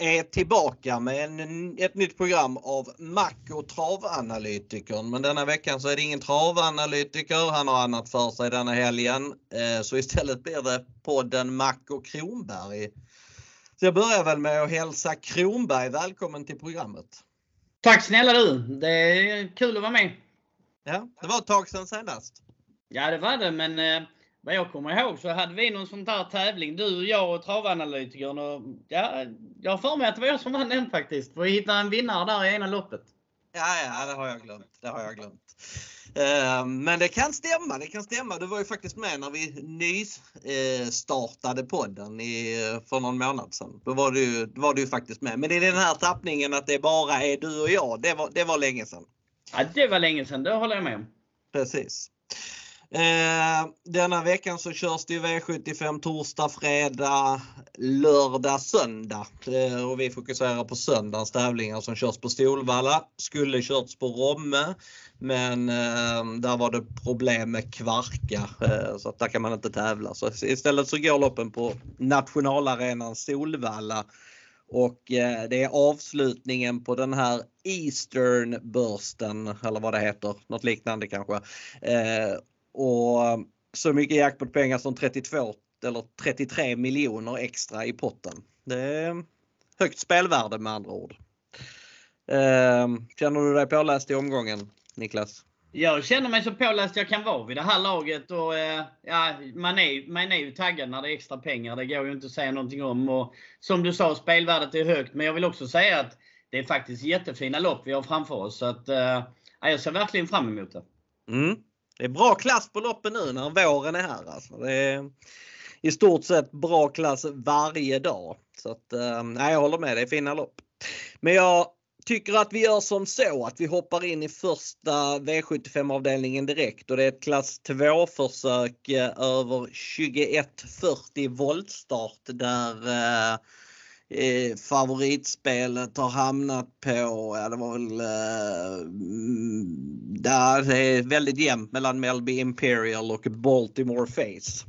är tillbaka med en, ett nytt program av Mac och travanalytikern. Men denna veckan så är det ingen travanalytiker. Han har annat för sig denna helgen. Eh, så istället blir det podden Mac och Kronberg. Så jag börjar väl med att hälsa Kronberg välkommen till programmet. Tack snälla du! Det är kul att vara med. Ja, det var ett tag sedan senast. Ja det var det men eh, vad jag kommer ihåg så hade vi någon sån där tävling, du, jag och travanalytikern. Och, ja, jag har för mig att det var jag som vann den faktiskt. För vi hittade en vinnare där i ena loppet. Ja, ja, det har jag glömt. Det har jag glömt. Uh, men det kan stämma, det kan stämma. Du var ju faktiskt med när vi nystartade uh, podden i, för någon månad sedan. Då var du, var du faktiskt med. Men i den här tappningen att det bara är du och jag, det var, det var länge sedan. Ja, det var länge sedan, det håller jag med om. Precis. Eh, denna veckan så körs det V75 torsdag, fredag, lördag, söndag. Eh, och vi fokuserar på söndagens tävlingar som körs på Stolvalla. Skulle körts på Romme men eh, där var det problem med Kvarka eh, så att där kan man inte tävla. Så istället så går loppen på nationalarenan Solvalla. Och eh, det är avslutningen på den här Eastern bursten eller vad det heter, något liknande kanske. Eh, Eh, och så mycket jackpot-pengar som 32 eller 33 miljoner extra i potten. Det är högt spelvärde med andra ord. Ehm, känner du dig påläst i omgången Niklas? Jag känner mig så påläst jag kan vara vid det här laget och eh, ja, man, är, man är ju taggad när det är extra pengar. Det går ju inte att säga någonting om. Och som du sa, spelvärdet är högt. Men jag vill också säga att det är faktiskt jättefina lopp vi har framför oss. Så att, eh, jag ser verkligen fram emot det. Mm. Det är bra klass på loppen nu när våren är här. Alltså. Det är i stort sett bra klass varje dag. Så att, eh, nej, jag håller med, det är fina lopp. Men jag tycker att vi gör som så att vi hoppar in i första V75 avdelningen direkt och det är ett klass 2 försök eh, över 2140 voltstart där eh, eh, favoritspelet har hamnat på, ja det var väl, eh, mm, där det är väldigt jämnt mellan Melby Imperial och Baltimore Face.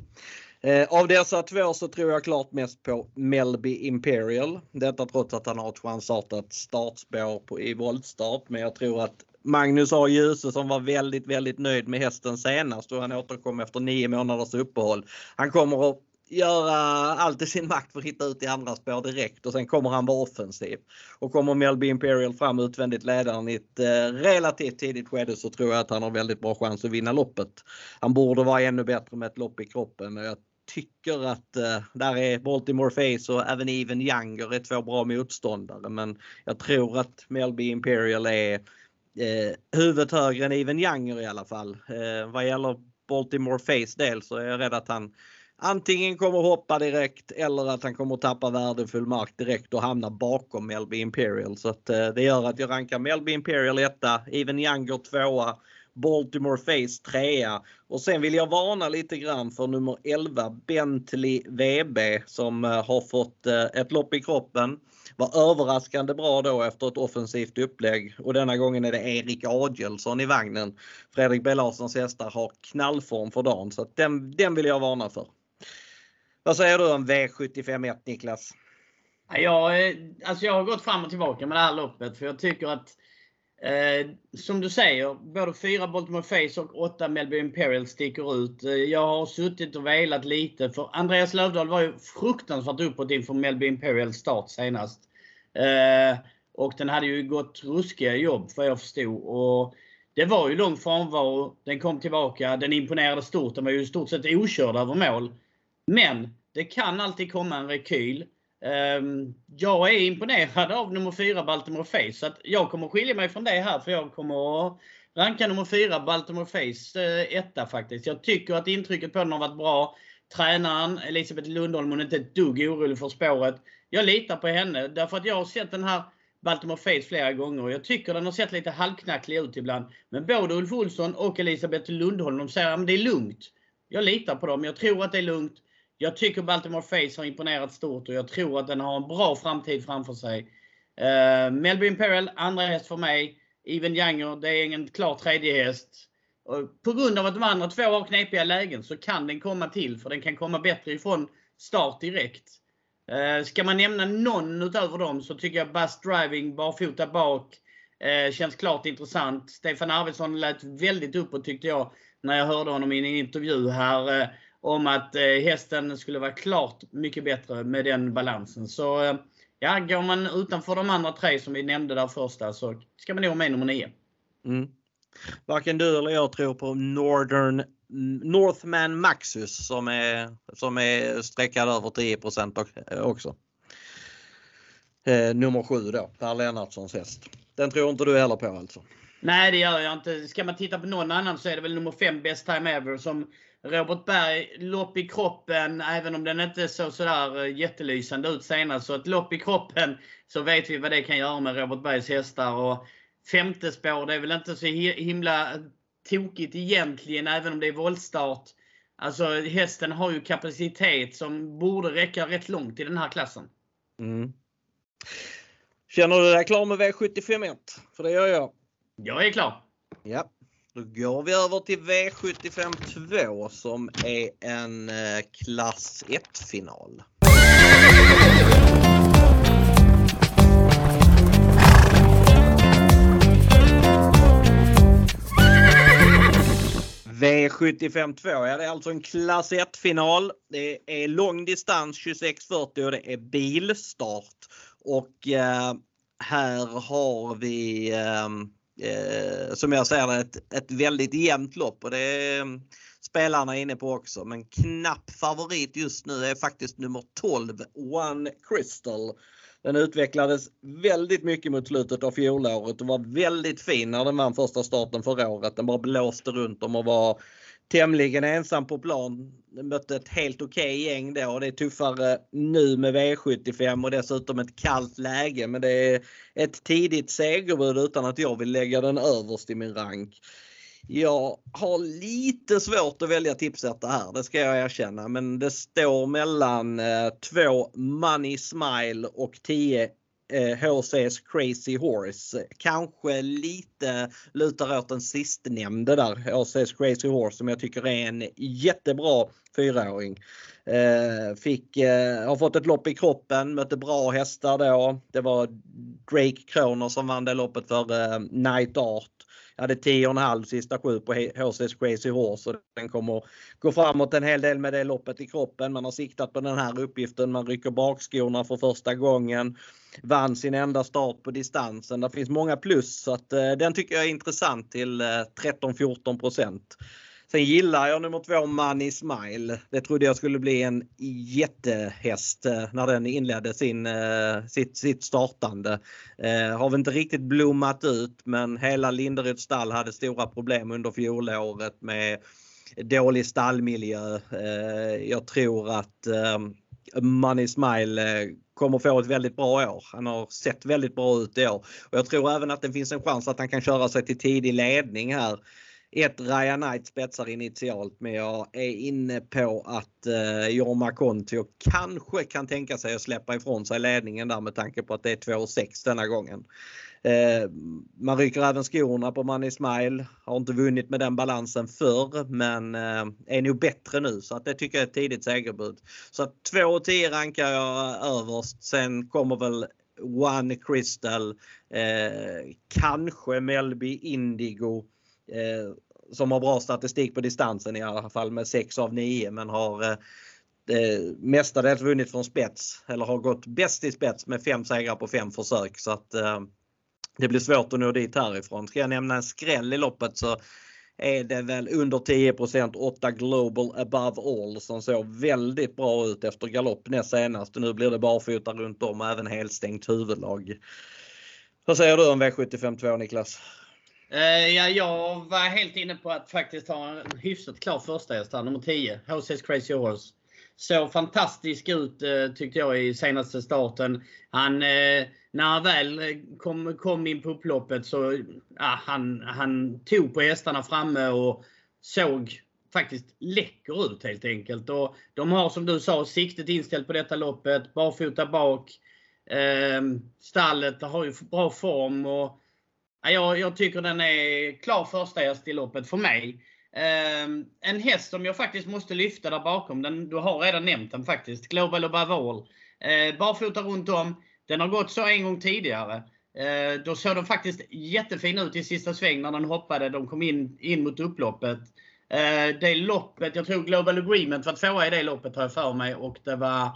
Eh, av dessa två så tror jag klart mest på Melby Imperial. Detta trots att han har ett chansartat startspår på, i voltstart. Men jag tror att Magnus A. Djuse som var väldigt, väldigt nöjd med hästen senast och han återkom efter nio månaders uppehåll. Han kommer att göra allt i sin makt för att hitta ut i andra spår direkt och sen kommer han vara offensiv. Och kommer Melby Imperial fram utvändigt ledaren i ett eh, relativt tidigt skede så tror jag att han har väldigt bra chans att vinna loppet. Han borde vara ännu bättre med ett lopp i kroppen. Jag tycker att eh, där är Baltimore Face och även Even Younger är två bra motståndare men jag tror att Melby Imperial är eh, huvudet högre än Even Younger i alla fall. Eh, vad gäller Baltimore Face del så är jag rädd att han antingen kommer hoppa direkt eller att han kommer tappa värdefull mark direkt och hamna bakom Melby Imperial. Så att, eh, det gör att jag rankar Melby Imperial etta, Even Younger tvåa Baltimore Face trea. Och sen vill jag varna lite grann för nummer 11 Bentley VB som eh, har fått eh, ett lopp i kroppen. Var överraskande bra då efter ett offensivt upplägg och denna gången är det Erik Adelsson i vagnen. Fredrik B Larssons hästar har knallform för dagen så den, den vill jag varna för. Vad säger du om V751 Niklas? Jag, eh, alltså jag har gått fram och tillbaka med det här loppet för jag tycker att Eh, som du säger, både 4 Baltimore Face och 8 Melby Imperial sticker ut. Eh, jag har suttit och velat lite för Andreas Lövdahl var ju fruktansvärt uppåt inför Melby Imperial start senast. Eh, och den hade ju gått ruskiga jobb för jag förstod. Och det var ju lång frånvaro. Den kom tillbaka. Den imponerade stort. Den var ju i stort sett okörd över mål. Men det kan alltid komma en rekyl. Ehm, jag är imponerad av nummer 4 Baltimore Face. Så att jag kommer skilja mig från det här för jag kommer att ranka nummer 4 Baltimore Face eh, etta faktiskt. Jag tycker att intrycket på den har varit bra. Tränaren Elisabeth Lundholm, hon är inte ett dugg orolig för spåret. Jag litar på henne därför att jag har sett den här Baltimore Face flera gånger och jag tycker den har sett lite halvknacklig ut ibland. Men både Ulf Olsson och Elisabeth Lundholm de säger att det är lugnt. Jag litar på dem. Jag tror att det är lugnt. Jag tycker Baltimore Face har imponerat stort och jag tror att den har en bra framtid framför sig. Uh, Melby Imperial, andra häst för mig. Even Younger, det är ingen klar tredje häst. Och på grund av att de andra två har knepiga lägen så kan den komma till för den kan komma bättre ifrån start direkt. Uh, ska man nämna någon utöver dem så tycker jag Bust Driving barfota bak uh, känns klart intressant. Stefan Arvidsson lät väldigt uppåt tyckte jag när jag hörde honom i en intervju här om att eh, hästen skulle vara klart mycket bättre med den balansen. Så eh, ja, går man utanför de andra tre som vi nämnde där första så ska man nog med nummer 9. Mm. Varken du eller jag tror på Northern Northman Maxus som är, som är sträckad över 10% också. Eh, nummer 7 då, Per Lennartssons häst. Den tror inte du heller på alltså? Nej, det gör jag inte. Ska man titta på någon annan så är det väl nummer 5 Best Time Ever som Robert Berg, lopp i kroppen, även om den inte såg sådär eh, jättelysande ut senast. Så ett lopp i kroppen så vet vi vad det kan göra med Robert Bergs hästar. Och femte spår, det är väl inte så himla tokigt egentligen, även om det är voltstart. Alltså hästen har ju kapacitet som borde räcka rätt långt i den här klassen. Mm. Känner du dig klar med V751? För det gör jag. Jag är klar. Ja. Då går vi över till V75 2 som är en eh, klass 1-final. V75 2, ja det är alltså en klass 1-final. Det är lång distans 2640 och det är bilstart. Och eh, här har vi eh, eh, som jag ser det ett, ett väldigt jämnt lopp och det är mm, spelarna inne på också. Men knapp favorit just nu är faktiskt nummer 12, One Crystal. Den utvecklades väldigt mycket mot slutet av fjolåret och var väldigt fin när den vann första starten förra året. Den bara blåste runt dem och var tämligen ensam på plan. Mötte ett helt okej okay gäng då. Det är tuffare nu med V75 och dessutom ett kallt läge. Men det är ett tidigt segerbud utan att jag vill lägga den överst i min rank. Jag har lite svårt att välja tipsetta här, det ska jag erkänna. Men det står mellan eh, 2 Money Smile och 10 Eh, HC's Crazy Horse. Kanske lite lutar åt den sistnämnde där, HC's Crazy Horse, som jag tycker är en jättebra fyraåring. Eh, fick, eh, har fått ett lopp i kroppen, mötte bra hästar då. Det var Drake Kroner som vann det loppet för Night Art hade 10,5 sista sju på HC's Crazy Horse och den kommer gå framåt en hel del med det loppet i kroppen. Man har siktat på den här uppgiften. Man rycker bakskorna för första gången. Vann sin enda start på distansen. Det finns många plus så att eh, den tycker jag är intressant till eh, 13-14 Sen gillar jag nummer två Money Smile. Det trodde jag skulle bli en jättehäst eh, när den inledde sin, eh, sitt, sitt startande. Eh, har väl inte riktigt blommat ut men hela Linderyds stall hade stora problem under fjolåret med dålig stallmiljö. Jag tror att Money Smile kommer få ett väldigt bra år. Han har sett väldigt bra ut i år. Och jag tror även att det finns en chans att han kan köra sig till tidig ledning här ett Ryan Knight spetsar initialt men jag är inne på att eh, Jorma Kontio kanske kan tänka sig att släppa ifrån sig ledningen där med tanke på att det är 2,6 denna gången. Eh, man rycker även skorna på Money Smile. Har inte vunnit med den balansen förr men eh, är nog bättre nu så att det tycker jag är ett tidigt segerbud. Så att 2 10 rankar jag eh, överst. Sen kommer väl One Crystal, eh, kanske Melby Indigo Eh, som har bra statistik på distansen i alla fall med 6 av 9 men har eh, eh, mestadels vunnit från spets eller har gått bäst i spets med fem segrar på fem försök så att eh, det blir svårt att nå dit härifrån. Ska jag nämna en skräll i loppet så är det väl under 10% 8 Global Above All som såg väldigt bra ut efter galopp näst senast. Nu blir det barfota runt om och även helstängt huvudlag. Vad säger du om V75 2 Niklas? Eh, ja, jag var helt inne på att faktiskt ha en hyfsat klar första häst här, nummer 10, HC's Crazy Horse. Såg fantastisk ut eh, tyckte jag i senaste starten. Han, eh, när han väl kom, kom in på upploppet så ja, han, han tog på hästarna framme och såg faktiskt läcker ut helt enkelt. Och de har som du sa siktet inställt på detta loppet, barfota bak. Eh, stallet har ju bra form och jag, jag tycker den är klar första häst i loppet för mig. Um, en häst som jag faktiskt måste lyfta där bakom, den, du har redan nämnt den faktiskt, Global Above All. Eh, barfota runt om. Den har gått så en gång tidigare. Eh, då såg den faktiskt jättefin ut i sista sväng när den hoppade. De kom in, in mot upploppet. Eh, det loppet, jag tror Global Agreement var tvåa i det loppet har jag för mig. Och det var,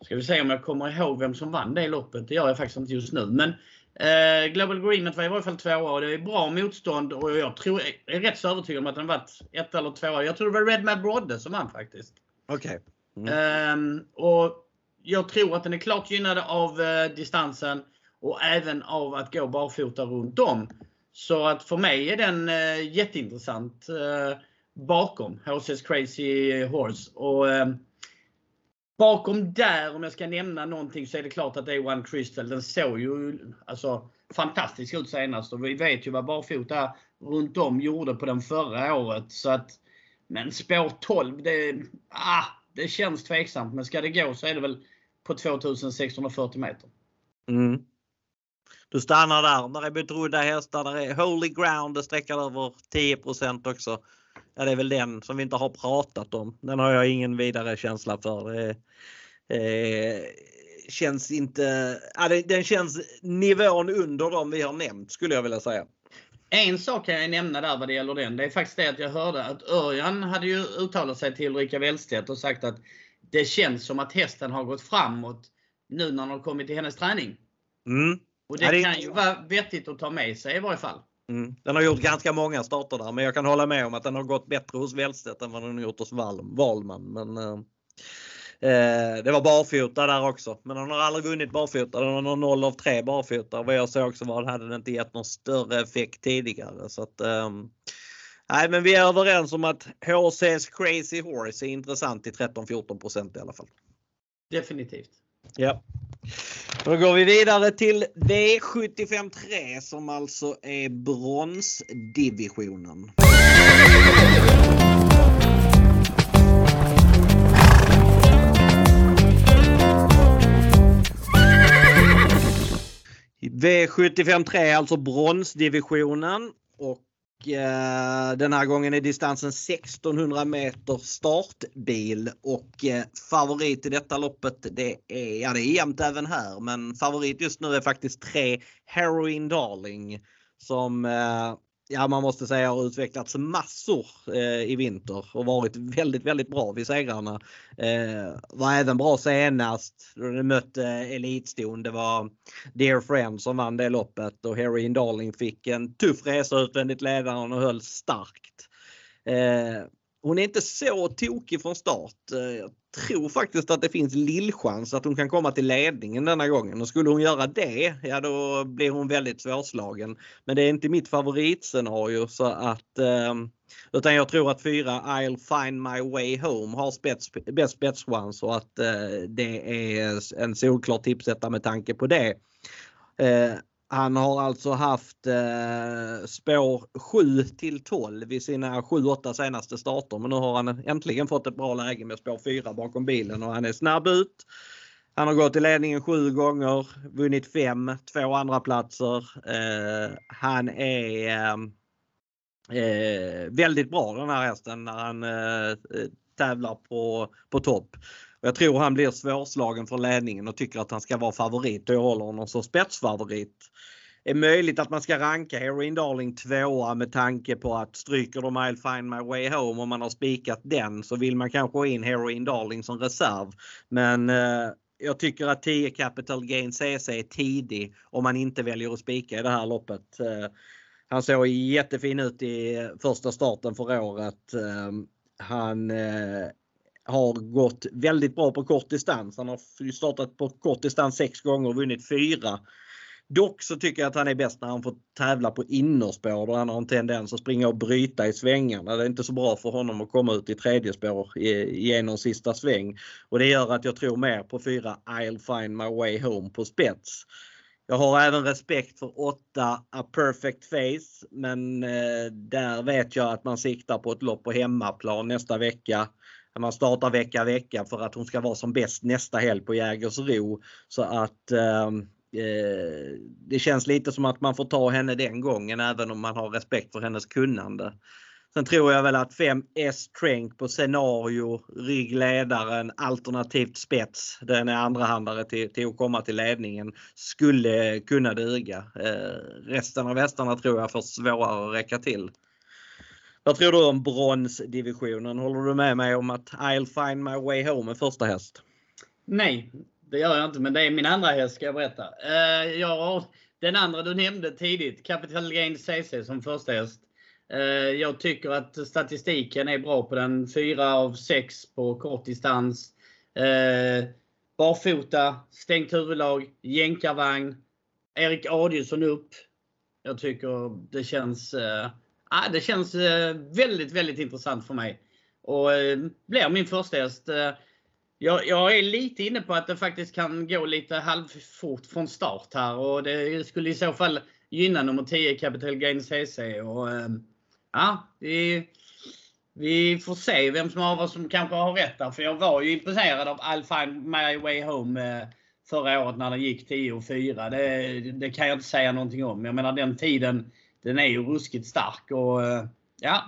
ska vi se om jag kommer ihåg vem som vann det loppet. Det gör jag faktiskt inte just nu. Men eh, Global Agreement var i varje fall tvåa och det är bra motstånd. Och jag tror, jag är rätt så övertygad om att den varit ett eller tvåa. Jag tror det var Red Mad Brodde som vann faktiskt. Okej. Okay. Mm. Eh, och jag tror att den är klart gynnad av eh, distansen och även av att gå barfota runt om. Så att för mig är den eh, jätteintressant eh, bakom HC's Crazy Horse. Och, eh, bakom där, om jag ska nämna någonting, så är det klart att det är One Crystal. Den såg ju alltså, fantastisk ut senast och vi vet ju vad barfota runt om gjorde på den förra året. Så att, men spår 12, det, ah, det känns tveksamt. Men ska det gå så är det väl på 2640 meter. Mm. Du stannar där. Där är betrodda hästar. Där är Holy Ground. Det sträcker över 10% också. Ja, det är väl den som vi inte har pratat om. Den har jag ingen vidare känsla för. Det, eh, känns inte... Ja, det, den känns nivån under de vi har nämnt skulle jag vilja säga. En sak kan jag nämna där vad det gäller den. Det är faktiskt det att jag hörde att Örjan hade ju uttalat sig till Ulrika Wellstedt och sagt att det känns som att hästen har gått framåt nu när den har kommit till hennes träning. Mm. Och det, ja, det, kan ju vara vettigt att ta med sig i varje fall. Mm. Den har gjort ganska många starter där men jag kan hålla med om att den har gått bättre hos Wellstedt än vad den har gjort hos Wahlman. Men, eh, eh, det var barfota där också. Men den har aldrig vunnit barfota. Den har 0 av 3 barfota. Vad jag såg också var hade den inte gett någon större effekt tidigare. Så att, eh, Nej, men vi är överens om att HC's Crazy Horse är intressant i 13-14% i alla fall. Definitivt. Ja. Då går vi vidare till V753 som alltså är bronsdivisionen. V753 är alltså bronsdivisionen och Eh, den här gången är distansen 1600 meter startbil. Och eh, favorit i detta loppet det är, ja det är jämnt även här. Men favorit just nu är faktiskt 3 Heroin Darling som eh, ja, man måste säga har utvecklats massor eh, i vinter och varit väldigt, väldigt bra vid segrarna. Eh, var även bra senast då de mötte elitston. Det var Dear Friend som vann det loppet och Harry Darling fick en tuff resa utvändigt ledaren och höll starkt. Eh, hon är inte så tokig från start. Eh, jag tror faktiskt att det finns lillchans att hon kan komma till ledningen denna gången och skulle hon göra det, ja då blir hon väldigt svårslagen. Men det är inte mitt favoritscenario så att eh, utan jag tror att fyra I'll find my way home har spets, bäst spetschans och att eh, det är en solklar tipsetta med tanke på det. Eh, han har alltså haft eh, spår 7 till 12 i sina 7-8 senaste starter men nu har han äntligen fått ett bra läge med spår 4 bakom bilen och han är snabb ut. Han har gått i ledningen sju gånger, vunnit fem, två andra platser. Eh, han är eh, eh väldigt bra den här hästen när han eh, eh tävlar på, på topp. Jag tror han blir svårslagen för ledningen och tycker att han ska vara favorit och jag håller honom som spetsfavorit. Det är möjligt att man ska ranka Heroin Darling tvåa med tanke på att stryker de I'll find my way home och man har spikat den så vill man kanske ha in Heroin Darling som reserv. Men eh, jag tycker att 10 Capital Gain CC är tidig om man inte väljer att spika i det här loppet. Eh, han såg jättefin ut i första starten för året. Eh, han eh, har gått väldigt bra på kort distans. Han har startat på kort distans sex gånger och vunnit fyra. Dock så tycker jag att han är bäst när han får tävla på innerspår och han har en tendens att springa och bryta i svängarna. Det är inte så bra för honom att komma ut i tredje spår genom sista sväng. Och det gör att jag tror mer på fyra I'll find my way home på spets. Jag har även respekt för 8 A Perfect Face men eh, där vet jag att man siktar på ett lopp på hemmaplan nästa vecka man startar vecka vecka för att hon ska vara som bäst nästa helg på Jägersro. Så att ehm, eh, det känns lite som att man får ta henne den gången även om man har respekt för hennes kunnande. Sen tror jag väl att 5 S Trank på scenario, ryggledaren, alternativt spets, den är andrahandare till, till att komma till ledningen, skulle kunna duga. Eh, resten av hästarna tror jag får svårare att räcka till. Vad tror du om bronsdivisionen? Håller du med mig om att I'll find my way home är första häst? Nej, det gör jag inte, men det är min andra häst ska jag berätta. Eh, uh, jag den andra du nämnde tidigt, Capital Gain CC som första häst. Uh, jag tycker att statistiken är bra på den. Fyra av sex på kortdistans. Uh, eh, barfota, stängt huvudlag, jänkarvagn. Erik Adielsson upp. Jag tycker det känns Ja, det känns eh, väldigt, väldigt intressant för mig. Och eh, blir min första häst. Eh, jag, jag, är lite inne på att det faktiskt kan gå lite halvfort från start här och det skulle i så fall gynna nummer 10 Capital Gain CC. Och, ja, vi, vi får se vem som har vad som kanske har rätt där. För jag var ju imponerad av I'll find my way home förra året när den gick 10 och 4. Det, det, kan jag inte säga någonting om. Jag menar den tiden den är ju ruskigt stark. Och, eh, ja,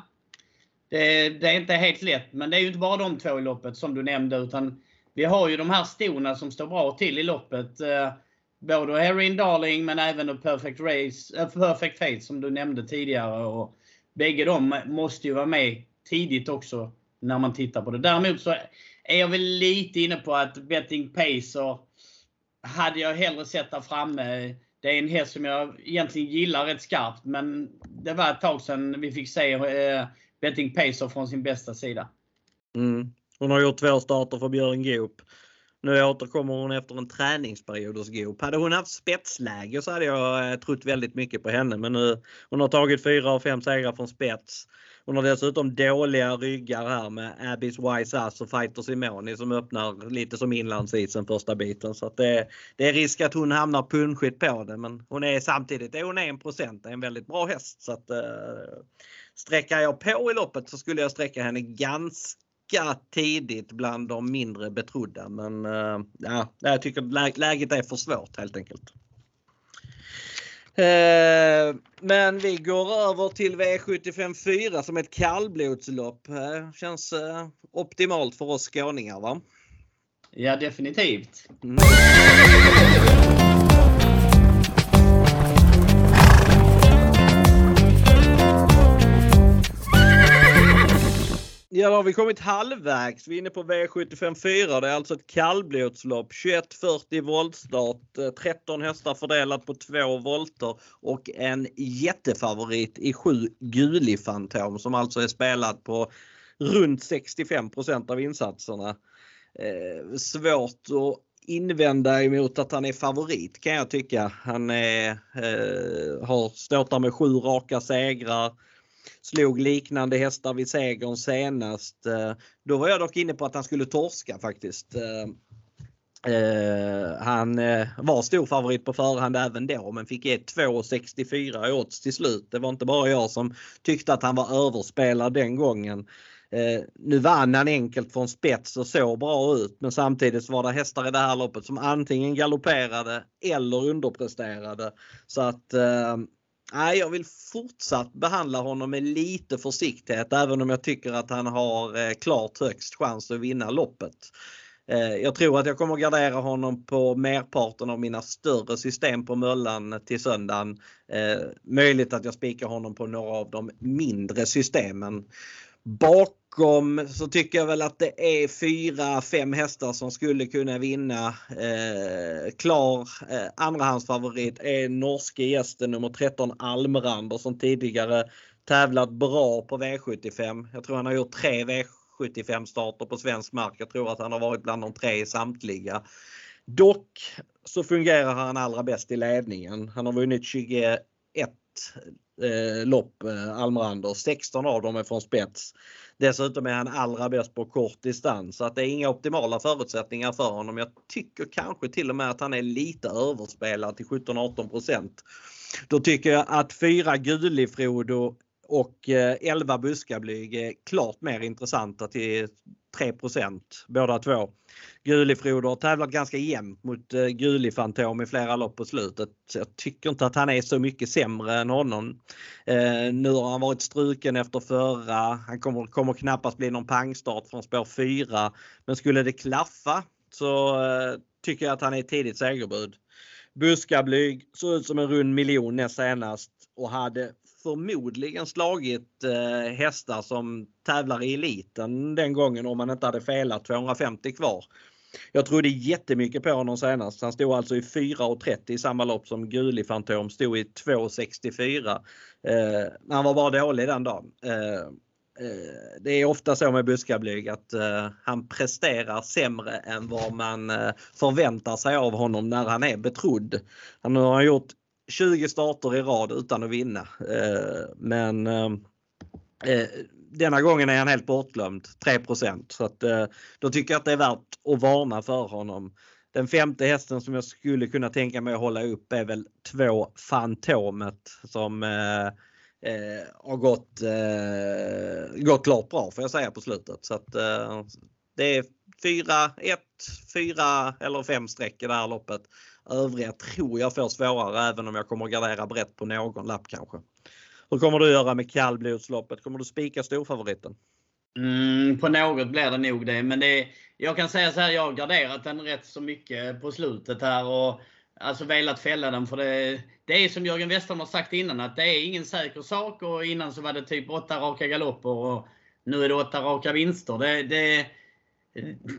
det, det, är inte helt lätt. Men det är ju inte bara de två i loppet som du nämnde. utan Vi har ju de här stona som står bra till i loppet. Eh, både Heroin Darling men även Perfect, Race, äh, Perfect Fate som du nämnde tidigare. Och bägge de måste ju vara med tidigt också när man tittar på det. Däremot så är jag väl lite inne på att Betting Pacer hade jag hellre sett där framme det är en häst som jag egentligen gillar rätt skarpt, men det var ett tag sedan vi fick se eh, Betting Pacer från sin bästa sida. Mm. Hon har gjort två starter för Björn Goop. Nu återkommer hon efter en träningsperiod hos Goop. Hade hon haft spetsläge så hade jag eh, trott väldigt mycket på henne men nu hon har tagit fyra av fem segrar från spets. Hon har dessutom dåliga ryggar här med Abyss Wise Ass och Fighter Simoni som öppnar lite som inlandsisen första biten. Så att det, det är risk att hon hamnar punschigt på det men hon är samtidigt är hon 1 det är en väldigt bra häst. Så att, eh, sträcker jag på i loppet så skulle jag sträcka henne ganska tidigt bland de mindre betrodda. Men eh, ja, jag tycker läget är för svårt helt enkelt. Eh, men vi går över till V75 4 som ett kallblodslopp. Eh, känns eh, optimalt för oss skåningar va? Ja definitivt. Mm. Ja, då har vi kommit halvvägs. Vi är inne på V75 4. Det är alltså ett kallblodslopp. 2140 voltstart. Eh, 13 hästar fördelat på två volter och en jättefavorit i 7 Guli Fantom som alltså är spelad på runt 65% av insatserna. Eh, svårt att invända emot att han är favorit kan jag tycka. Han är, eh, har stått där med sju raka segrar slog liknande hästar vid segern senast. Eh, då var jag dock inne på att han skulle torska faktiskt. Eh, eh, han var stor favorit på förhand även då men fick ge 2,64 i odds till slut. Det var inte bara jag som tyckte att han var överspelad den gången. nu vann han enkelt från spets och såg bra ut men samtidigt var det hästar i det här loppet som antingen galopperade eller underpresterade. Så att Nej, jag vill fortsatt behandla honom med lite försiktighet även om jag tycker att han har eh, klart högst chans att vinna loppet. Eh, jag tror att jag kommer gardera honom på merparten av mina större system på Möllan till söndagen. Eh, möjligt att jag spikar honom på några av de mindre systemen. Bakom så tycker jag väl att det är fyra, fem hästar som skulle kunna vinna. Eh, klar eh, andrahandsfavorit är norske gästen nummer 13 Almrander som tidigare tävlat bra på V75. Jag tror han har gjort tre V75 starter på svensk mark. Jag tror att han har varit bland de tre i samtliga. Dock så fungerar han allra bäst i ledningen. Han har vunnit 21 eh, lopp, eh, Almrander. 16 av dem är från spets. Dessutom är han allra bäst på kort distans så att det är inga optimala förutsättningar för honom. Jag tycker kanske till och med att han är lite överspelad till 17-18% Då tycker jag att fyra Gulifrodo och eh, 11 buskablyg blir klart mer intressanta till 3% båda två. Gulifroder har tävlat ganska jämnt mot eh, Gulifantom i flera lopp på slutet. Så jag tycker inte att han är så mycket sämre än honom. Eh, nu har han varit struken efter förra. Han kommer, kommer knappast bli någon pangstart från spår 4. Men skulle det klaffa så tycker jag att han är tidigt segerbud. Buskablyg såg ut som en rund miljon näst senast och hade förmodligen slagit eh, hästar som tävlar i eliten den gången om man inte hade felat 250 kvar. Jag trodde jättemycket på honom senast. Han stod alltså i 4.30 i samma lopp som Guli Fantom stod i 2.64. Eh, han var bara dålig den dagen. Eh, eh, det är ofta så med buskablyg att eh, han presterar sämre än vad man eh, förväntar sig av honom när han är betrodd. Han har gjort 20 starter i rad utan att vinna. Eh, men eh, eh, denna gången är han helt bortglömd, 3% Så att, då tycker jag att det är värt att varna för honom. Den femte hästen som jag skulle kunna tänka mig att hålla upp är väl två Fantomet som eh, har gått, eh, gått klart bra får jag säga på slutet. Så att, eh, det är 4, 1, 4 eller 5 streck i det här loppet. Övriga tror jag får svårare även om jag kommer att gardera brett på någon lapp kanske. Hur kommer du göra med kallblodsloppet? Kommer du spika storfavoriten? Mm, på något blir det nog det. Men det, jag kan säga så här, jag har garderat den rätt så mycket på slutet här. Och Alltså velat fälla den för det, det är som Jörgen Westholm har sagt innan att det är ingen säker sak och innan så var det typ åtta raka galopper och nu är det åtta raka vinster. Det, det,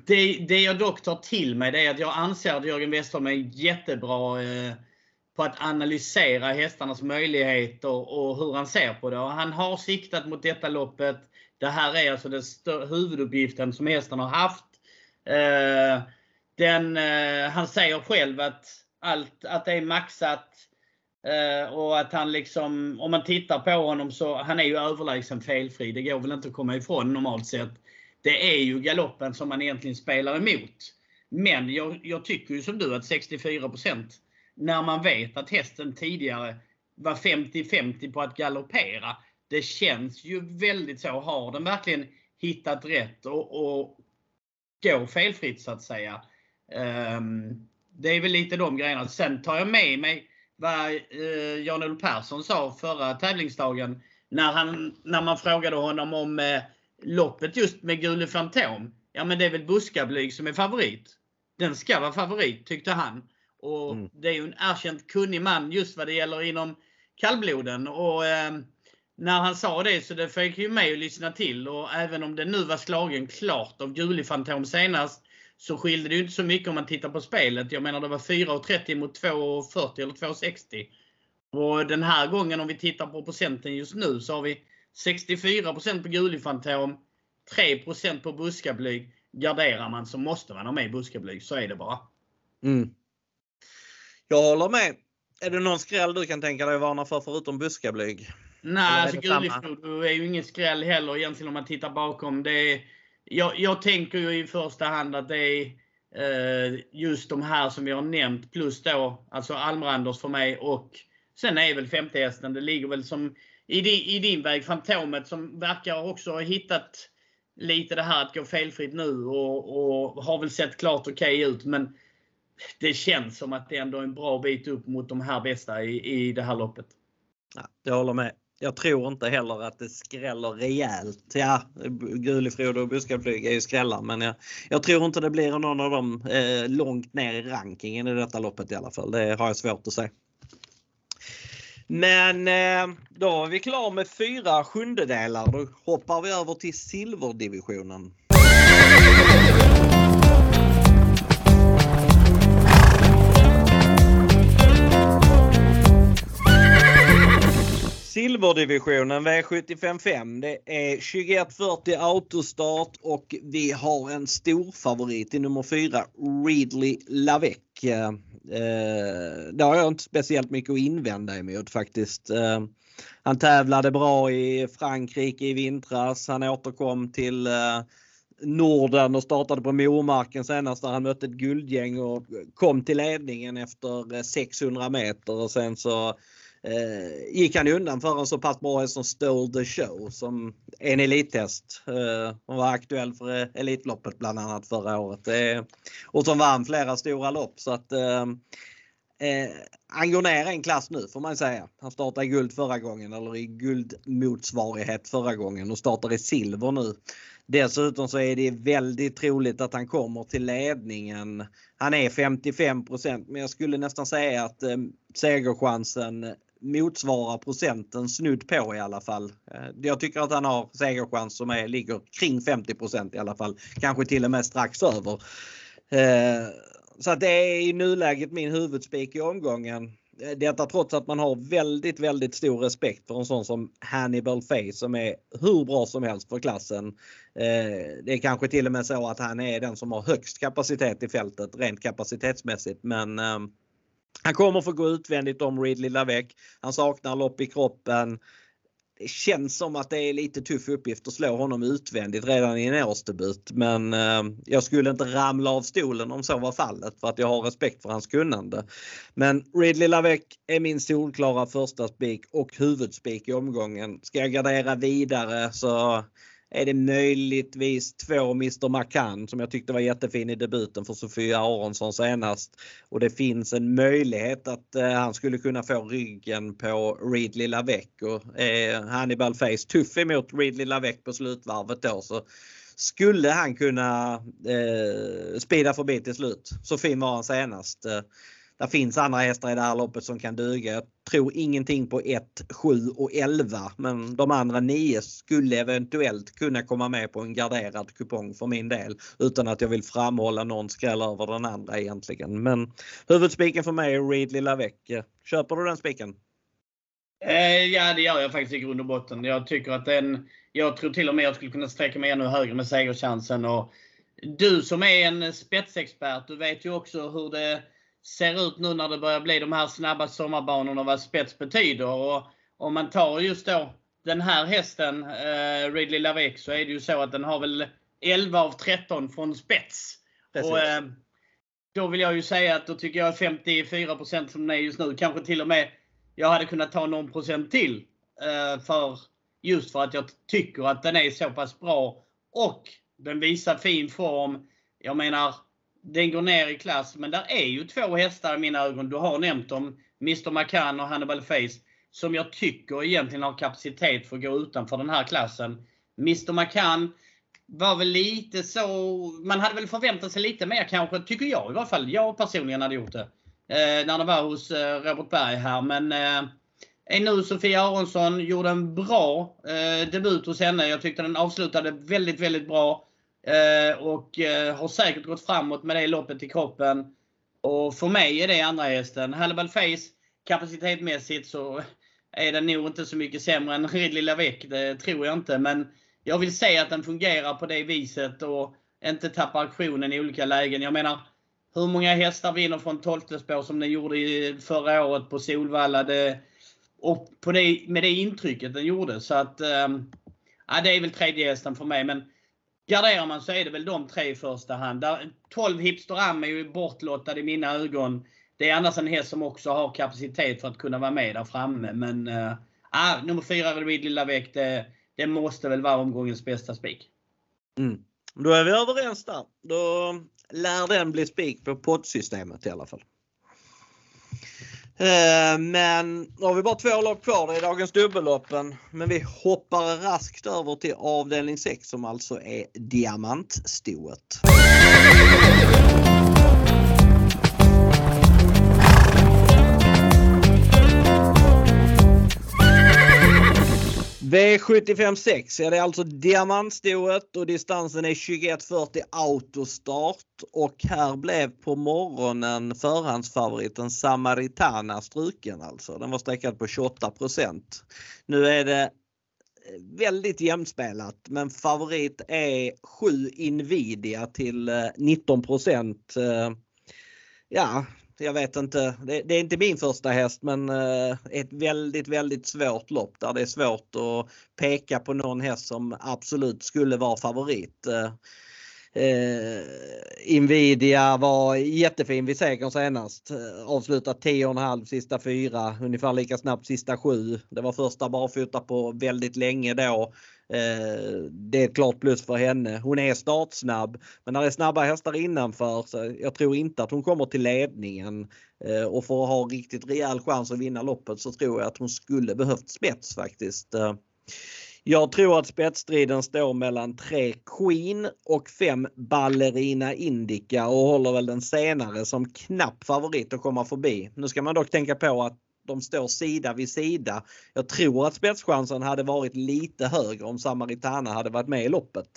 det, det jag dock tar till mig det är att jag anser att Jörgen Westholm är jättebra eh, på att analysera hästarnas möjligheter och hur han ser på det. Och han har siktat mot detta loppet. Det här är alltså den huvuduppgiften som hästen har haft. Eh, den, eh, han säger själv att, allt, att det är maxat eh, och att han liksom, om man tittar på honom så han är ju överlägsen felfri. Det går väl inte att komma ifrån normalt sett det är ju galoppen som man egentligen spelar emot. Men jag, jag tycker ju som du att 64% när man vet att hästen tidigare var 50-50 på att galoppera. Det känns ju väldigt så. Har den verkligen hittat rätt och, och går felfritt så att säga. Um, det är väl lite de grejerna. Sen tar jag med mig vad uh, Jan-Olof Persson sa förra tävlingsdagen när, han, när man frågade honom om uh, loppet just med Gule Fantom, ja men det är väl Buskablyg som är favorit. Den ska vara favorit tyckte han. Och mm. Det är ju en erkänt kunnig man just vad det gäller inom kallbloden. Och, eh, när han sa det så det fick ju mig att lyssna till och även om det nu var slagen klart av Guli Fantom senast så skilde det ju inte så mycket om man tittar på spelet. Jag menar det var 4,30 mot 2,40 eller 2,60. Och den här gången om vi tittar på procenten just nu så har vi 64% på Gulifantom, 3% på buskablyg. Garderar man så måste man ha med buskablyg. Så är det bara. Mm. Jag håller med. Är det någon skräll du kan tänka dig varna för förutom buskablyg? Nej, alltså Guliflodo är ju ingen skräll heller egentligen om man tittar bakom. Det är, jag, jag tänker ju i första hand att det är eh, just de här som vi har nämnt plus då alltså Almranders för mig och sen är väl femte hästen. Det ligger väl som i din, i din väg, Fantomet, som verkar också ha hittat lite det här att gå felfritt nu och, och har väl sett klart okej okay ut. Men det känns som att det ändå är en bra bit upp mot de här bästa i, i det här loppet. Ja, jag håller med. Jag tror inte heller att det skräller rejält. Ja, Gulifrode och Buskaflyg är ju skrällar men jag, jag, tror inte det blir någon av dem eh, långt ner i rankingen i detta loppet i alla fall. Det har jag svårt att säga. Men eh, då är vi klara med fyra sjundedelar. Då hoppar vi över till silverdivisionen. Silverdivisionen V755. Det är 2140 autostart och vi har en stor favorit i nummer 4, Readly Lavec. Eh, det har jag inte speciellt mycket att invända emot faktiskt. Eh, han tävlade bra i Frankrike i vintras. Han återkom till eh, Norden och startade på Mormarken senast där han mötte ett guldgäng och kom till ledningen efter eh, 600 meter och sen så eh, gick han undan för en så pass bra häst som Stole the Show som en elithäst. Eh, hon var aktuell för eh, Elitloppet bland annat förra året. Eh, och som vann flera stora lopp så att eh, Eh, han går ner en klass nu får man säga. Han startade i guld förra gången eller i guldmotsvarighet förra gången och startar i silver nu. Dessutom så är det väldigt troligt att han kommer till ledningen. Han är 55% men jag skulle nästan säga att eh, segerchansen motsvarar procenten snudd på i alla fall. Eh, jag tycker att han har segerchans som är, ligger kring 50% i alla fall. Kanske till och med strax över. Eh, så så det är i nuläget min huvudspik i omgången. Eh, detta trots att man har väldigt, väldigt stor respekt för en sån som Hannibal Face som är hur bra som helst för klassen. Det är kanske till och med så att han är den som har högst kapacitet i fältet rent kapacitetsmässigt men ehm, han kommer få gå utvändigt om Ridley Lavec. Han saknar lopp i kroppen det känns som att det är lite tuff uppgift att slå honom utvändigt redan i en årsdebut. Men eh, jag skulle inte ramla av stolen om så var fallet för att jag har respekt för hans kunnande. Men Ridley Lavec är min solklara första spik och huvudspik i omgången. Ska jag gardera vidare så är det möjligtvis två Mr McCann som jag tyckte var jättefin i debuten för Sofia Aronsson senast. Och det finns en möjlighet att eh, han skulle kunna få ryggen på Ridley Lavec och är Hannibal Face tuff emot Ridley Lavec på slutvarvet då så skulle han kunna eh, speeda förbi till slut. Så fin var han senast. Eh, det finns andra hästar i det här loppet som kan duga. Jag tror ingenting på 1, 7 och 11 men de andra 9 skulle eventuellt kunna komma med på en garderad kupong för min del utan att jag vill framhålla någon skräll över den andra egentligen. Men huvudspiken för mig är Readly Lavec. Köper du den spiken? Eh, ja det gör jag faktiskt i grund och botten. Jag tycker att den, jag tror till och med jag skulle kunna sträcka mig ännu högre med segerchansen. Och du som är en spetsexpert, du vet ju också hur det ser ut nu när det börjar bli de här snabba sommarbanorna vad spets betyder. Och om man tar just då den här hästen, eh, Ridley Lavec, så är det ju så att den har väl 11 av 13 från spets. Och, eh, då vill jag ju säga att då tycker jag 54% som den är just nu, kanske till och med jag hade kunnat ta någon procent till. Eh, för, just för att jag tycker att den är så pass bra och den visar fin form. Jag menar, den går ner i klass. Men där är ju två hästar i mina ögon. Du har nämnt dem. Mr McCann och Hannibal Face. Som jag tycker egentligen har kapacitet för att gå utanför den här klassen. Mr McCann var väl lite så... Man hade väl förväntat sig lite mer kanske, tycker jag i varje fall. Jag personligen hade gjort det. Eh, när det var hos eh, Robert Berg här. Men eh, nu Sofia Aronsson gjorde en bra eh, debut hos henne. Jag tyckte den avslutade väldigt, väldigt bra. Eh, och eh, har säkert gått framåt med det loppet i kroppen. Och för mig är det andra hästen. Hannibal Face, kapacitetmässigt så är den nog inte så mycket sämre än Ridley Lavec. Det tror jag inte. Men jag vill se att den fungerar på det viset och inte tappar aktionen i olika lägen. Jag menar, hur många hästar vinner från 12 spår som den gjorde förra året på Solvalla? Det, och på det, med det intrycket den gjorde. Så att, ähm, ja, det är väl tredje hästen för mig. Men Garderar man så är det väl de tre i första hand. Där, 12 Hipster Am är ju bortlottad i mina ögon. Det är annars en häst som också har kapacitet för att kunna vara med där framme. Men äh, nummer 4 Ridley Lavec, det, det måste väl vara omgångens bästa spik. Mm. Då är vi överens där. Då lär den bli spik på poddsystemet i alla fall. Eh, men nu har vi bara två lopp kvar i dagens dubbelloppen. Men vi hoppar raskt över till avdelning 6 som alltså är diamantstoet. V756, ja det är alltså diamantstoet och distansen är 21.40 autostart och här blev på morgonen förhandsfavoriten Samaritana struken alltså. Den var sträckad på 28% Nu är det eh, väldigt jämspelat men favorit är 7 Invidia till eh, 19 eh, Ja, jag vet inte. Det, det, är inte min första häst men eh, ett väldigt, väldigt svårt lopp där det är svårt att peka på någon häst som absolut skulle vara favorit. Eh, Eh, Nvidia var jättefin vid segern senast. Eh, Avslutat 10,5 sista fyra, ungefär lika snabbt sista sju. Det var första barfota på väldigt länge då. Eh, det är ett klart plus för henne. Hon är startsnabb men när det är snabba hästar innanför så jag tror inte att hon kommer till ledningen. Eh, och för att ha riktigt rejäl chans att vinna loppet så tror jag att hon skulle behövt spets faktiskt. Eh, jag tror att spetsstriden står mellan 3 Queen och 5 Ballerina Indica och håller väl den senare som knapp favorit att komma förbi. Nu ska man dock tänka på att de står sida vid sida. Jag tror att spetschansen hade varit lite högre om Samaritana hade varit med i loppet.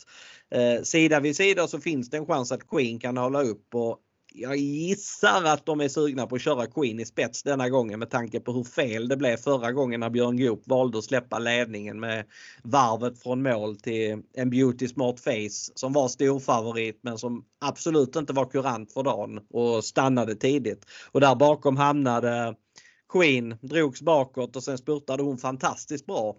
Eh, sida vid sida så finns det en chans att Queen kan hålla upp och jag gissar att de är sugna på att köra Queen i spets denna gången med tanke på hur fel det blev förra gången när Björn Goop valde att släppa ledningen med varvet från mål till en Beauty Smart Face som var storfavorit men som absolut inte var kurant för dagen och stannade tidigt. Och där bakom hamnade Queen, drogs bakåt och sen spurtade hon fantastiskt bra.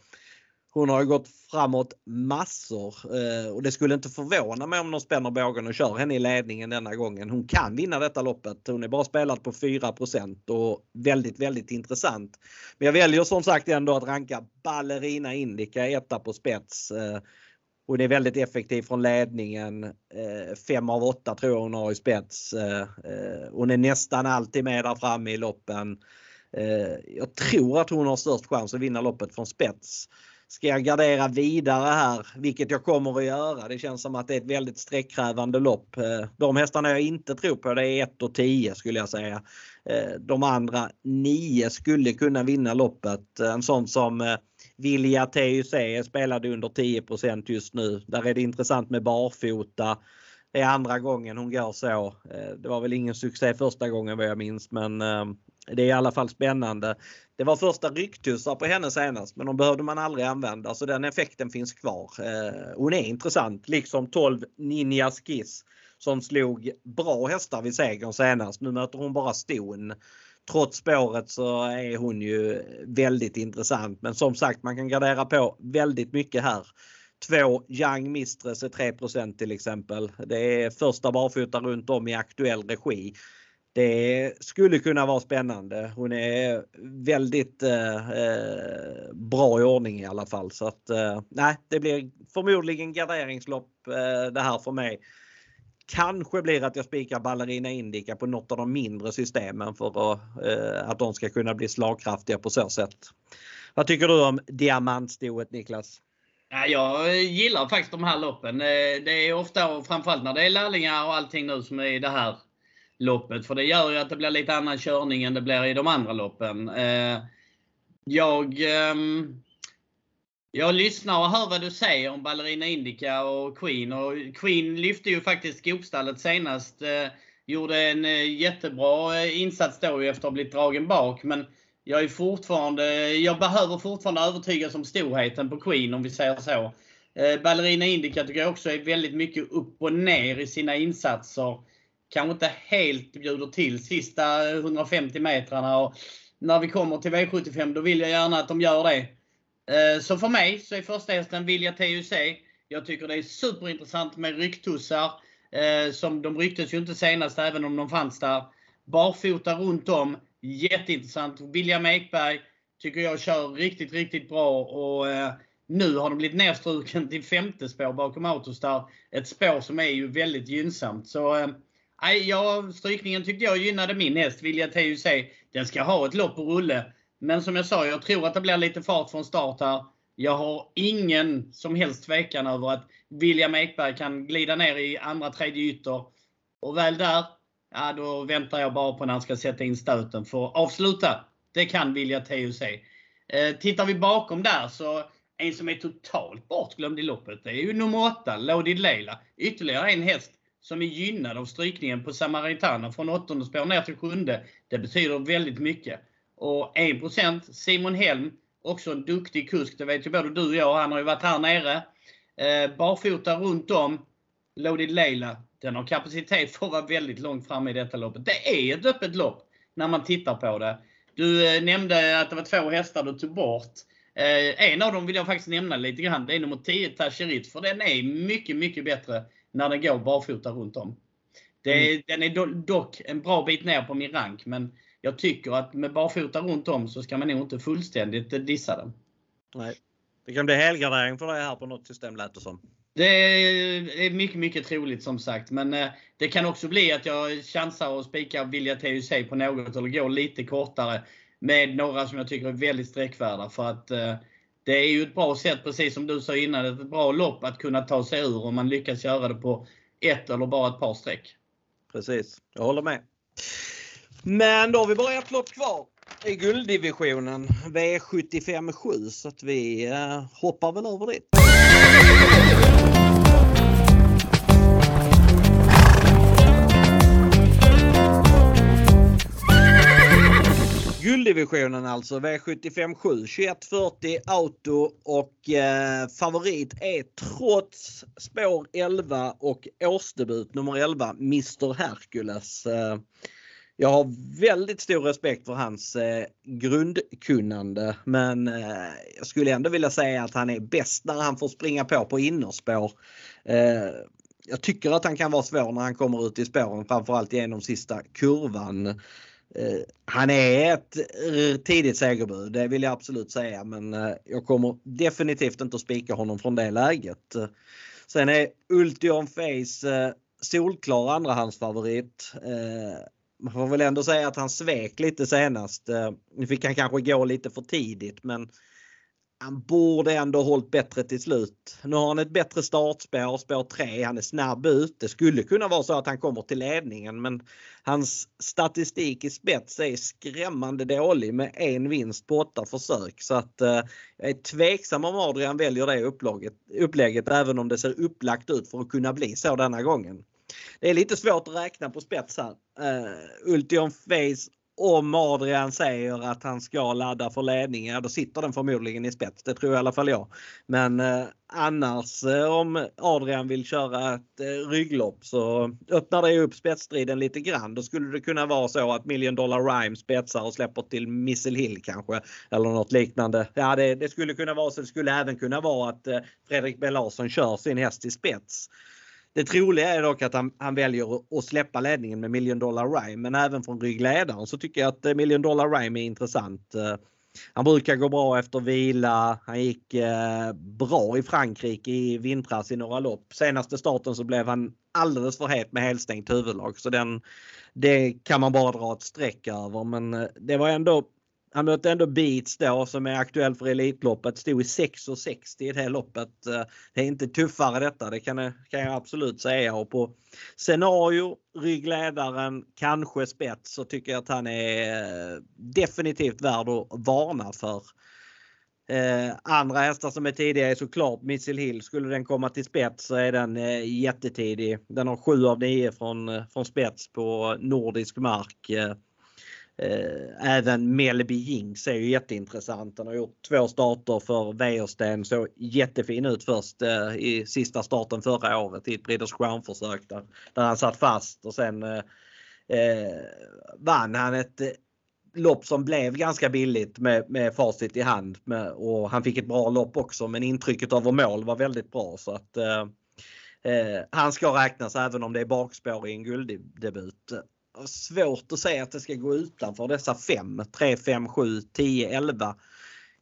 Hon har gått framåt massor eh, och det skulle inte förvåna mig om de spänner bågen och kör henne i ledningen denna gången. Hon kan vinna detta loppet. Hon är bara spelad på 4% och väldigt, väldigt intressant. Men jag väljer som sagt ändå att ranka Ballerina Indica etta på spets. Eh, hon är väldigt effektiv från ledningen. Eh, 5 av 8 tror jag hon har i spets. Hon är nästan alltid med där framme i loppen. Jag tror att hon har störst chans att vinna loppet från spets. Ska jag gardera vidare här, vilket jag kommer att göra. Det känns som att det är ett väldigt sträckkrävande lopp. Eh, de hästarna jag inte tror på det är 1 och 10 skulle jag säga. Eh, de andra 9 skulle kunna vinna loppet. En sån som eh, Vilja TUC spelade under 10% just nu. Där är det intressant med barfota. Det är andra gången hon går så. Eh, det var väl ingen succé första gången vad jag minns men eh, det är i alla fall spännande. Det var första rycktussar på henne senast men de behövde man aldrig använda så den effekten finns kvar. Eh, hon är intressant liksom 12 Ninja Skiss som slog bra hästar vid segern senast. Nu möter hon bara ston. Trots spåret så är hon ju väldigt intressant men som sagt man kan gardera på väldigt mycket här. 2 Young Mistress är 3 till exempel. Det är första barfota runt om i aktuell regi det skulle kunna vara spännande. Hon är väldigt eh, eh, bra i ordning i alla fall. Så att, eh, nej, det blir förmodligen garderingslopp eh, det här för mig. Kanske blir att jag spikar Ballerina Indica på något av de mindre systemen för att, eh, att de ska kunna bli slagkraftiga på så sätt. Vad tycker du om diamantstoet Niklas? Jag gillar faktiskt de här loppen. Eh, det är ofta, framförallt när det är lärlingar och allting nu som är i det här loppet. För det gör ju att det blir lite annan körning än det blir i de andra loppen. Eh, jag, ehm, jag lyssnar och hör vad du säger om Ballerina Indica och Queen. Och Queen lyfte ju faktiskt skopstallet senast. Eh, gjorde en jättebra insats då efter att ha blivit dragen bak. Men jag är fortfarande, jag behöver fortfarande övertygas om storheten på Queen om vi säger så. Eh, ballerina Indica tycker jag också är väldigt mycket upp och ner i sina insatser kanske inte helt bjuder till sista 150 metrarna. Och när vi kommer till V75 då vill jag gärna att de gör det. Eh, så för mig så är första hästen Vilja TUC. Jag tycker det är superintressant med rycktussar. Eh, som de rycktes ju inte senast även om de fanns där. Barfota runt om. Jätteintressant. William Ekberg tycker jag kör riktigt, riktigt bra. Och eh, nu har de blivit nedstruken till femte spår bakom Autostar. Ett spår som är ju väldigt gynnsamt. Så eh, ja, strykningen tyckte jag gynnade min häst, Vilja TUC. Den ska ha ett lopp på rulle. Men som jag sa, jag tror att det blir lite fart från start här. Jag har ingen som helst tvekan över att William Ekberg kan glida ner i andra, tredje ytter. Och väl där, ja då väntar jag bara på när han ska sätta in stöten för att avsluta. Det kan Vilja TUC. Eh, tittar vi bakom där så en som är totalt bortglömd i loppet, det är ju nummer 8, Lodid Leila. Ytterligare en häst som är gynnad av strykningen på Samaritana från åttonde spår ner till sjunde. Det betyder väldigt mycket. Och 1% Simon Helm, också en duktig kusk. Det vet ju både du och jag. Han har ju varit här nere. Eh, barfota runt om. Loaded Leila. Den har kapacitet för att vara väldigt långt framme i detta loppet. Det är ett öppet lopp när man tittar på det. Du eh, nämnde att det var två hästar du tog bort. Eh, en av dem vill jag faktiskt nämna lite grann. Det är nummer 10 Tasherit. För den är mycket, mycket bättre när den går barfota runt om. Det mm. Den är dock en bra bit ner på min rank, men jag tycker att med barfota runt om så ska man nog inte fullständigt dissa den. Nej. Det kan bli helgardering för dig här på något system lät det som. Det är mycket, mycket troligt som sagt. Men eh, det kan också bli att jag chansar och spikar Vilja TUC på något eller går lite kortare med några som jag tycker är väldigt sträckvärda. För att eh, det är ju ett bra sätt, precis som du sa innan, ett bra lopp att kunna ta sig ur om man lyckas göra det på ett eller bara ett par streck. Precis, jag håller med. Men då har vi bara ett lopp kvar i gulddivisionen. V75 7 så att vi eh, hoppar väl över det. Gulddivisionen alltså V75 7 2140 Auto och eh, favorit är trots spår 11 och årsdebut nummer 11 Mr Hercules. Eh, jag har väldigt stor respekt för hans eh, grundkunnande men eh, jag skulle ändå vilja säga att han är bäst när han får springa på på innerspår. Eh, jag tycker att han kan vara svår när han kommer ut i spåren framförallt genom sista kurvan. Eh, han är ett eh, tidigt segerbud, det vill jag absolut säga men eh, jag kommer definitivt inte att spika honom från det läget. Sen är Ultion Face solklar andrahandsfavorit man får väl ändå säga att han svek lite senast. Nu fick han kanske gå lite för tidigt men han borde ändå hållit bättre till slut. Nu har han ett bättre startspår, spår 3. Han är snabb ut. Det skulle kunna vara så att han kommer till ledningen men hans statistik i spets är skrämmande dålig med en vinst på åtta försök. Så att eh, jag är tveksam om Adrian väljer det upplägget, upplägget även om det ser upplagt ut för att kunna bli så denna gången. Det är lite svårt att räkna på spets här. Uh, Ultion Face om Adrian säger att han ska ladda för ledningen, ja, då sitter den förmodligen i spets. Det tror i alla fall jag. Men eh, annars eh, om Adrian vill köra ett eh, rygglopp så öppnar det upp spetsstriden lite grann. Då skulle det kunna vara så att Million Dollar Rhyme spetsar och släpper till Missile Hill kanske. Eller något liknande. Ja, det, det skulle kunna vara så. Det skulle även kunna vara att eh, Fredrik B Larsson kör sin häst i spets. Det troliga är dock att han, han väljer att släppa ledningen med Million Dollar Rhyme men även från ryggledaren så tycker jag att eh, Million Dollar Rhyme är intressant. Eh, han brukar gå bra efter vila. Han gick eh, bra i Frankrike i vintras i några lopp. Senaste starten så blev han alldeles för het med helstängt huvudlag så den, det kan man bara dra ett streck över men eh, det var ändå han mötte ändå Beats då som är aktuell för Elitloppet. Stod i 6,60 i det loppet. Eh, det är inte tuffare detta, det kan, kan jag absolut säga. Och på scenario, ryggledaren, kanske spets så tycker jag att han är eh, definitivt värd att varna för. Eh, andra hästar som är tidiga är såklart Missile Hill. Skulle den komma till spets så är den eh, jättetidig. Den har 7 av 9 från, eh, från spets på nordisk mark. Eh, Eh, även Melby Jinx är ju jätteintressant. Han har gjort två starter för Wäjersten. Såg jättefin ut först eh, i sista starten förra året i ett Breeders Crown-försök där, där han satt fast och sen eh, eh vann han ett eh, lopp som blev ganska billigt med, med facit i hand. Med, och han fick ett bra lopp också men intrycket över mål var väldigt bra. så att eh, eh, Han ska räknas även om det är bakspår i en gulddebut svårt att säga att det ska gå utanför dessa fem. 3, 5, 7, 10, 11.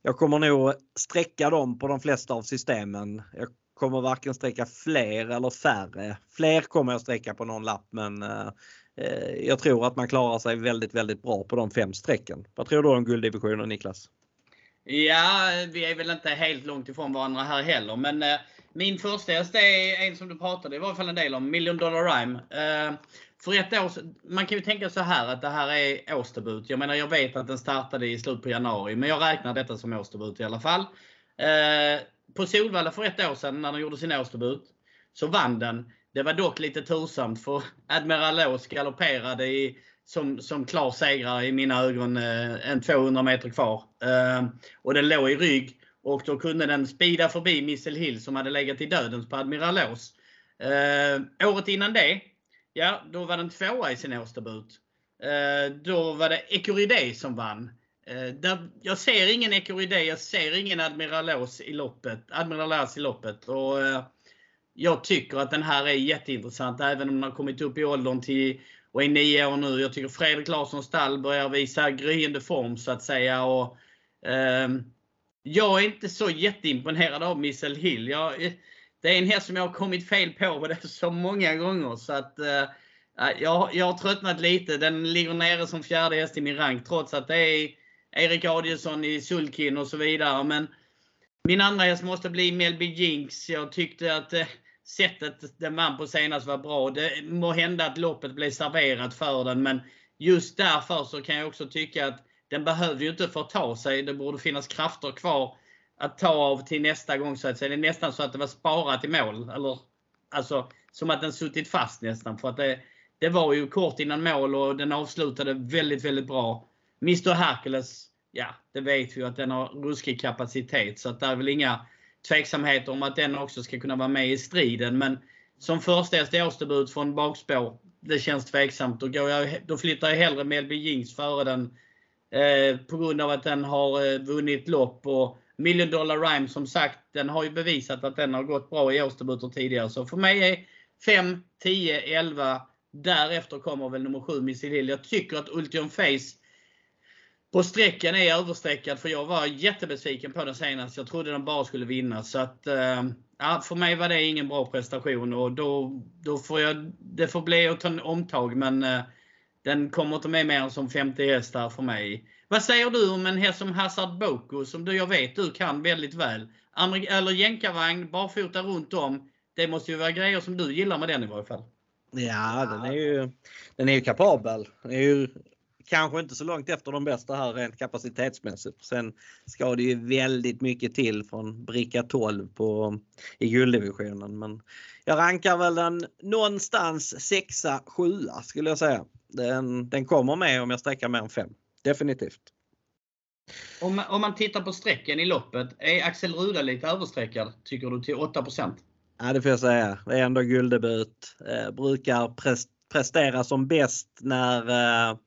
Jag kommer nog sträcka dem på de flesta av systemen. Jag kommer varken sträcka fler eller färre. Fler kommer jag sträcka på någon lapp men eh, eh, jag tror att man klarar sig väldigt, väldigt bra på de fem strecken. Vad tror du om gulddivisionen Niklas? Ja, vi är väl inte helt långt ifrån varandra här heller men eh, min första häst är en som du pratade i varje fall en del om, Million Dollar Rhyme. Eh, för ett år man kan ju tänka så här att det här är årsdebut. Jag menar jag vet att den startade i slutet på januari men jag räknar detta som årsdebut i alla fall. Eh, på Solvalla för ett år sedan när de gjorde sin årsdebut så vann den. Det var dock lite tursamt för Admiral Ås galopperade i, som, som klar segrare i mina ögon eh, en 200 meter kvar. Eh, och den låg i rygg och då kunde den spida förbi Missile Hill som hade legat i dödens på Admiral Ås. Eh, året innan det Ja, då var den tvåa i sin årsdebut. Eh, då var det Ecuridé som vann. Eh, jag ser ingen Ecuridé, jag ser ingen Admiralos i loppet. Admiralas i loppet. Och, eh, jag tycker att den här är jätteintressant även om den har kommit upp i åldern till och är nio år nu. Jag tycker Fredrik Larssons stall börjar visa gryende form så att säga. Och, eh, jag är inte så jätteimponerad av Missel Hill. Jag, det är en häst som jag har kommit fel på och det så många gånger. Så att, eh, eh, jag, jag har tröttnat lite. Den ligger nere som fjärde häst i min rank trots att det är Erik Adielsson i Sulkin och så vidare. Men min andra häst måste bli Melby Jinx. Jag tyckte att eh, sättet den vann på senast var bra. Det må hända att loppet blev serverat för den men just därför så kan jag också tycka att den behöver ju inte förta sig. Det borde finnas krafter kvar att ta av till nästa gång så att säga. Det är nästan så att det var sparat i mål. Eller, alltså som att den suttit fast nästan. För att det, det var ju kort innan mål och den avslutade väldigt, väldigt bra. Mr Hercules, ja, det vet vi ju att den har ruskig kapacitet. Så att det är väl inga tveksamheter om att den också ska kunna vara med i striden. Men som första SDH-debut årsdebut från bakspår, det känns tveksamt. Då, går jag, då flyttar jag hellre Melby Jinx före den. Eh, på grund av att den har eh, vunnit lopp. Och Million Dollar Rhyme som sagt, den har ju bevisat att den har gått bra i årsdebuter tidigare. Så för mig är 5, 10, 11. Därefter kommer väl nummer 7 Missile Hill. Jag tycker att Ultion Face på sträckan är överstreckad för jag var jättebesviken på den senast. Jag trodde den bara skulle vinna. Så att, eh, ja, för mig var det ingen bra prestation och då, då får jag, det får bli att ta en omtag men eh, den kommer inte med mer än som 50 häst där för mig. Vad säger du om en häst som Hazard Boko som du, jag vet du kan väldigt väl? Amerik eller jänkarvagn, barfota runt om. Det måste ju vara grejer som du gillar med den i varje fall. Ja, den är ju, den är ju kapabel. Den är ju kanske inte så långt efter de bästa här rent kapacitetsmässigt. Sen ska det ju väldigt mycket till från bricka 12 på, i gulddivisionen. Men jag rankar väl den någonstans 6 7 skulle jag säga. Den, den kommer med om jag sträcker mer än 5. Definitivt. Om man, om man tittar på strecken i loppet, är Axel Ruda lite överstreckad tycker du till 8% Ja det får jag säga. Det är ändå gulddebut. Eh, brukar prestera som bäst när eh,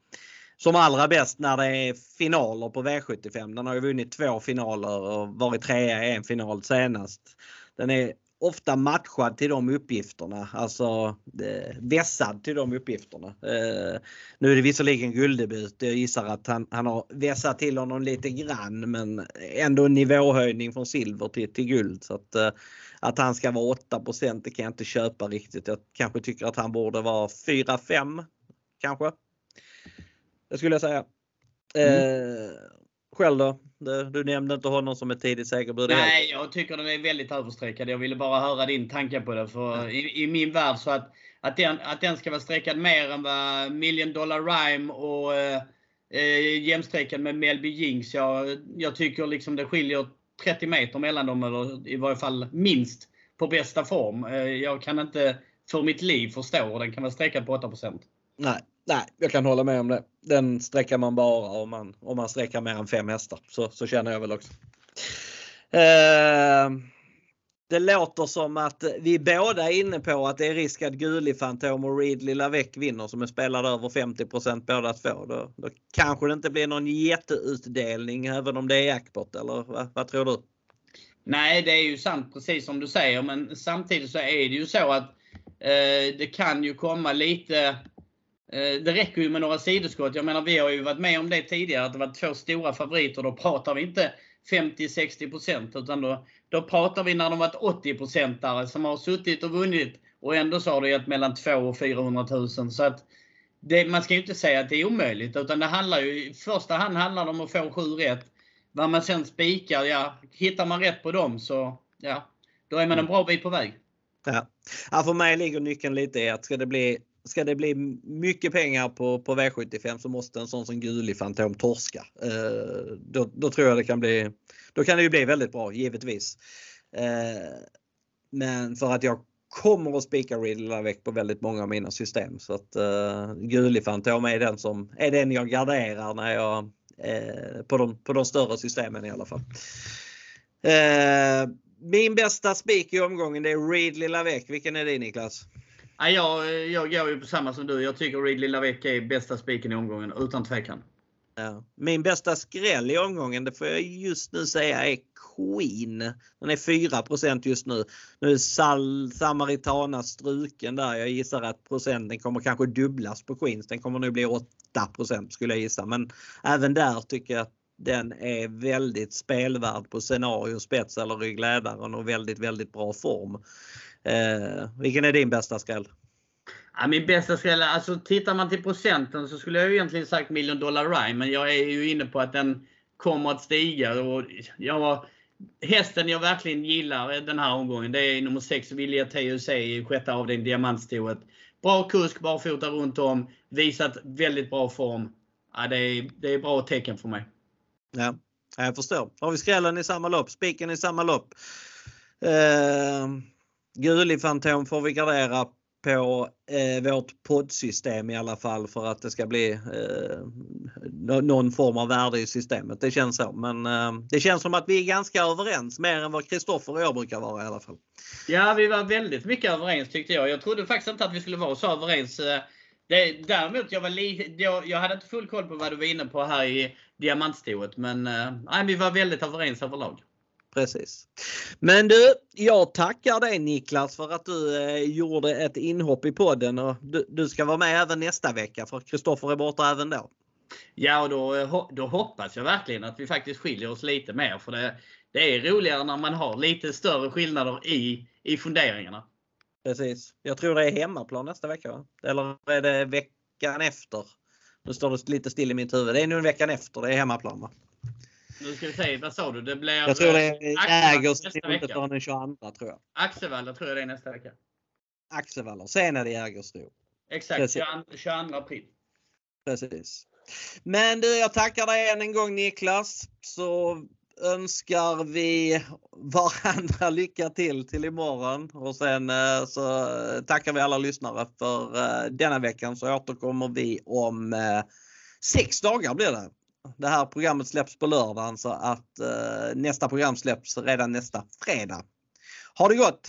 som allra bäst när det är finaler på V75. Den har ju vunnit två finaler och varit trea i en final senast. Den är ofta matchad till de uppgifterna, alltså eh, vässad till de uppgifterna. Eh, nu är det visserligen gulddebut. Jag gissar att han, han har vässat till honom lite grann men ändå en nivåhöjning från silver till, till guld. Så att, eh, att han ska vara 8 det kan jag inte köpa riktigt. Jag kanske tycker att han borde vara 4-5 kanske. Det skulle jag säga. Mm. Eh, själv då? Du nämnde inte honom som ett tidigt segerbud. Nej, jag tycker den är väldigt överstreckad. Jag ville bara höra din tanke på det. För ja. i, i, min värld så att, att, den, att den ska vara streckad mer än vad Million Dollar Rhyme och eh, eh jämstreckad med Melby Jinx. Jag, jag tycker liksom det skiljer 30 meter mellan dem, eller i varje fall minst, på bästa form. Eh, jag kan inte för mitt liv förstå hur den kan vara streckad på 8 Nej, nej, jag kan hålla med om det. Den sträcker man bara om man, om man sträcker mer än fem hästar. Så, så känner jag väl också. Eh, det låter som att vi båda är inne på att det är risk att Guli Fantom och Ridley Lavec vinner som är spelade över 50 båda två. Då, då kanske det inte blir någon jätteutdelning även om det är jackpot eller vad, vad tror du? Nej, det är ju sant precis som du säger men samtidigt så är det ju så att eh, det kan ju komma lite det räcker ju med några sidoskott. Jag menar vi har ju varit med om det tidigare att det var två stora favoriter. Då pratar vi inte 50-60% utan då, då pratar vi när de varit 80-procentare som har suttit och vunnit och ändå så har det gett mellan 2 och 400 000. Så att det, man ska ju inte säga att det är omöjligt utan det handlar ju i första hand handlar det om att få 7 rätt. Vad man sen spikar, ja, hittar man rätt på dem så ja, då är man en bra bit på väg. Ja. ja, för mig ligger nyckeln lite i att ska det bli ska det bli mycket pengar på, på V75 så måste en sån som Gulig Fantom torska. Eh, då, då, tror jag det kan bli, då kan det ju bli väldigt bra givetvis. Eh, men för att jag kommer att spika Riddle väck på väldigt många av mina system så att eh, Gulig Fantom är den som är den jag garderar när jag eh, på, de, på de större systemen i alla fall. Eh, min bästa spik i omgången det är Ridley Lavec. Vilken är din Niklas? Ja, jag, jag går ju på samma som du. Jag tycker Ridley Lavec är bästa spiken i omgången, utan tvekan. Ja. Min bästa skräll i omgången, det får jag just nu säga, är Queen. Den är 4% just nu. Nu är Sal Samaritana struken där. Jag gissar att procenten kommer kanske dubblas på Queens. Den kommer nu bli 8% skulle jag gissa. Men även där tycker jag att den är väldigt spelvärd på scenario, spets eller ryggledaren och väldigt, väldigt bra form. Eh, vilken är din bästa skräll? Ja, min bästa skräll, alltså tittar man till procenten så skulle jag ju egentligen sagt Million Dollar Rhyme. Men jag är ju inne på att den kommer att stiga. Och jag, hästen jag verkligen gillar den här omgången det är nummer 6 Vilja TUC i sjätte avdelningen Diamantstoet. Bra kusk barfota runt om. Visat väldigt bra form. Ja, det, är, det är bra tecken för mig. Ja, jag förstår. Har vi skrällen i samma lopp, spiken i samma lopp. Eh, Gulig Fantom får vi gardera på eh, vårt poddsystem i alla fall för att det ska bli eh, någon form av värde i systemet. Det känns så. Men eh, det känns som att vi är ganska överens, mer än vad Kristoffer och jag brukar vara i alla fall. Ja, vi var väldigt mycket överens tyckte jag. Jag trodde faktiskt inte att vi skulle vara så överens. Eh, det, däremot, jag, var li, jag, jag hade inte full koll på vad du var inne på här i diamantstoet. Men eh, vi var väldigt överens överlag. Precis. Men du, jag tackar dig Niklas för att du eh, gjorde ett inhopp i podden och du, du ska vara med även nästa vecka för Kristoffer är borta även då. Ja, och då, eh, då hoppas jag verkligen att vi faktiskt skiljer oss lite mer. För det, det är roligare när man har lite större skillnader i, i funderingarna. Precis. Jag tror det är hemmaplan nästa vecka. Va? Eller är det veckan efter? Nu står det lite still i mitt huvud. Det är nu veckan efter. Det är hemmaplan va? Nu ska vi se, vad sa du? Det blir jag tror det äger inte förrän den 22 tror jag. Axevalla tror jag det är nästa vecka. Axevalla. Sen är det Jägersro. Exakt, 22, 22 april. Precis. Men du, jag tackar dig än en gång Niklas. Så önskar vi varandra lycka till till imorgon och sen eh, så tackar vi alla lyssnare för eh, denna veckan så återkommer vi om eh, sex dagar blir det. Det här programmet släpps på lördagen så att eh, nästa program släpps redan nästa fredag. Ha det gott!